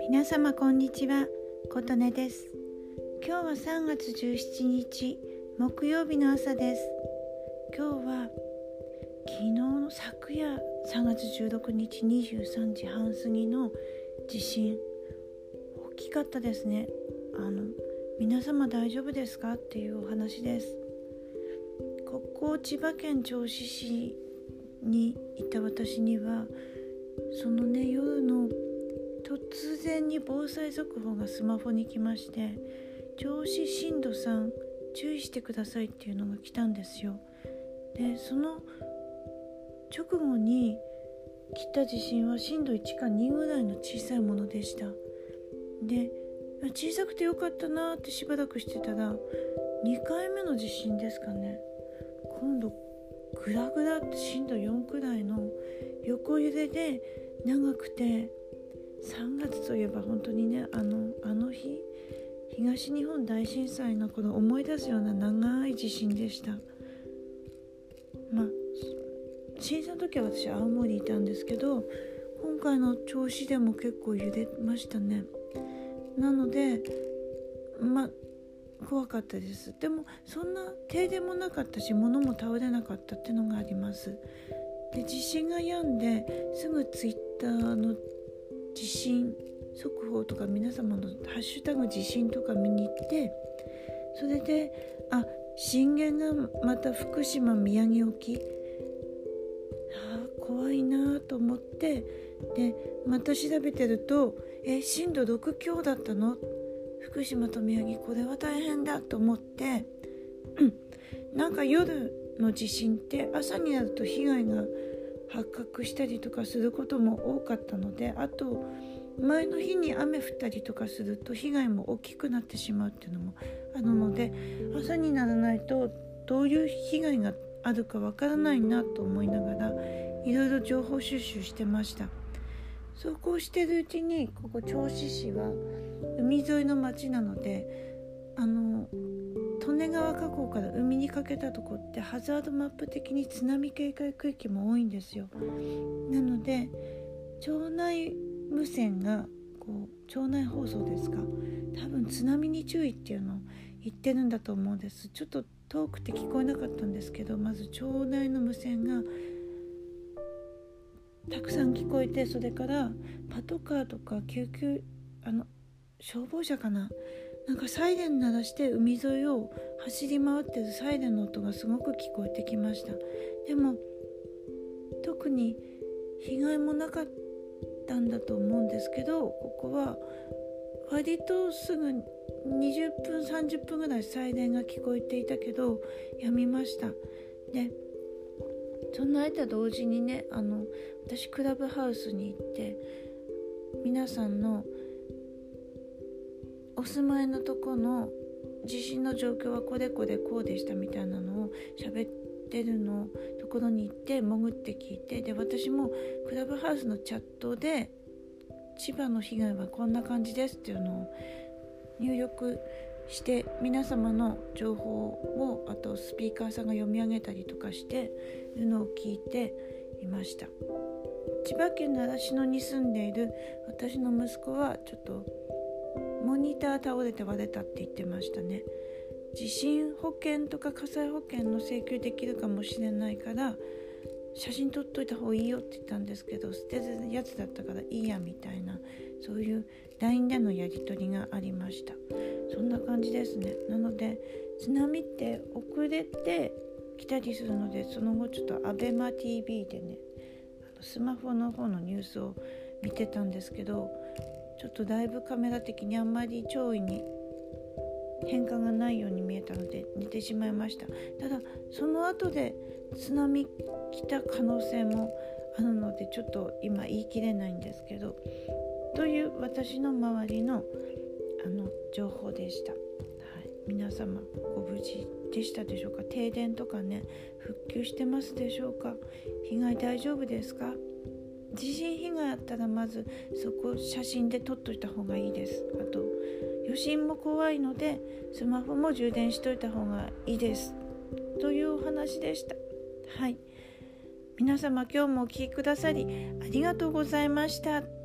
皆様こんにちは。琴音です。今日は3月17日木曜日の朝です。今日は昨日の昨夜3月16日23時半過ぎの地震。大きかったですね。あの皆様大丈夫ですか？っていうお話です。ここ千葉県銚子市にいた私にはそのね夜の突然に防災速報がスマホに来まして銚子震度3注意してくださいっていうのが来たんですよ。でその直後に来た地震は震度1か2ぐらいの小さいものでした。で小さくてよかったなってしばらくしてたら2回目の地震ですかね。今度グラグラって震度4くらいの横揺れで長くて3月といえば本当にねあのあの日東日本大震災のこの思い出すような長い地震でした。まあ震災の時は私青森にいたんですけど今回の銚子でも結構揺れましたね。なのでまあ怖かったです。でもそんな停電もなかったし物も倒れなかったっていうのがあります。で地震が止んですぐツイッターの地震速報とか皆様の「ハッシュタグ地震」とか見に行ってそれであ震源がまた福島宮城沖。あ怖いなと思ってでまた調べてると「え震度6強だったの?」福島と宮城これは大変だと思って、なんか夜の地震って朝になると被害が発覚したりとかすることも多かったのであと前の日に雨降ったりとかすると被害も大きくなってしまうっていうのもあるので朝にならないとどういう被害があるかわからないなと思いながらいろいろ情報収集してました。そうこうしてるうちにここ銚子市は海沿いの町なのであの利根川河口から海にかけたとこってハザードマップ的に津波警戒区域も多いんですよ。なので町内無線がこう町内放送ですか多分津波に注意っていうのを言ってるんだと思うんです。ちょっと遠くて聞こえなかったんですけどまず町内の無線がたくさん聞こえてそれからパトカーとか救急あの消防車かな？なんかサイレン鳴らして海沿いを走り回ってるサイレンの音がすごく聞こえてきました。でも特に被害もなかったんだと思うんですけどここは割とすぐ20分30分ぐらいサイレンが聞こえていたけどやみました。でその間同時にねあの私クラブハウスに行って皆さんのお住まいのとこの地震の状況はこれこれこうでしたみたいなのを喋ってるのところに行って潜って聞いてで私もクラブハウスのチャットで千葉の被害はこんな感じですっていうのを入力して皆様の情報をあとスピーカーさんが読み上げたりとかしてるのを聞いていました。千葉県習志野に住んでいる私の息子はちょっとモニター倒れて割れたって言ってましたね。地震保険とか火災保険の請求できるかもしれないから写真撮っといた方がいいよって言ったんですけど捨てるやつだったからいいやみたいなそういう LINE でのやり取りがありました。そんな感じですね。なので津波って遅れて来たりするのでその後ちょっと ABEMATV でねスマホの方のニュースを見てたんですけどちょっとだいぶカメラ的にあんまり潮位に変化がないように見えたので寝てしまいました。ただその後で津波来た可能性もあるのでちょっと今言い切れないんですけどという私の周りのあの情報でした、はい、皆様ご無事でしたでしょうか？停電とかね復旧してますでしょうか？被害大丈夫ですか？地震被害あったらまずそこ写真で撮っといた方がいいです。あと余震も怖いのでスマホも充電しといた方がいいです。というお話でした。はい。皆様今日もお聴きくださりありがとうございました。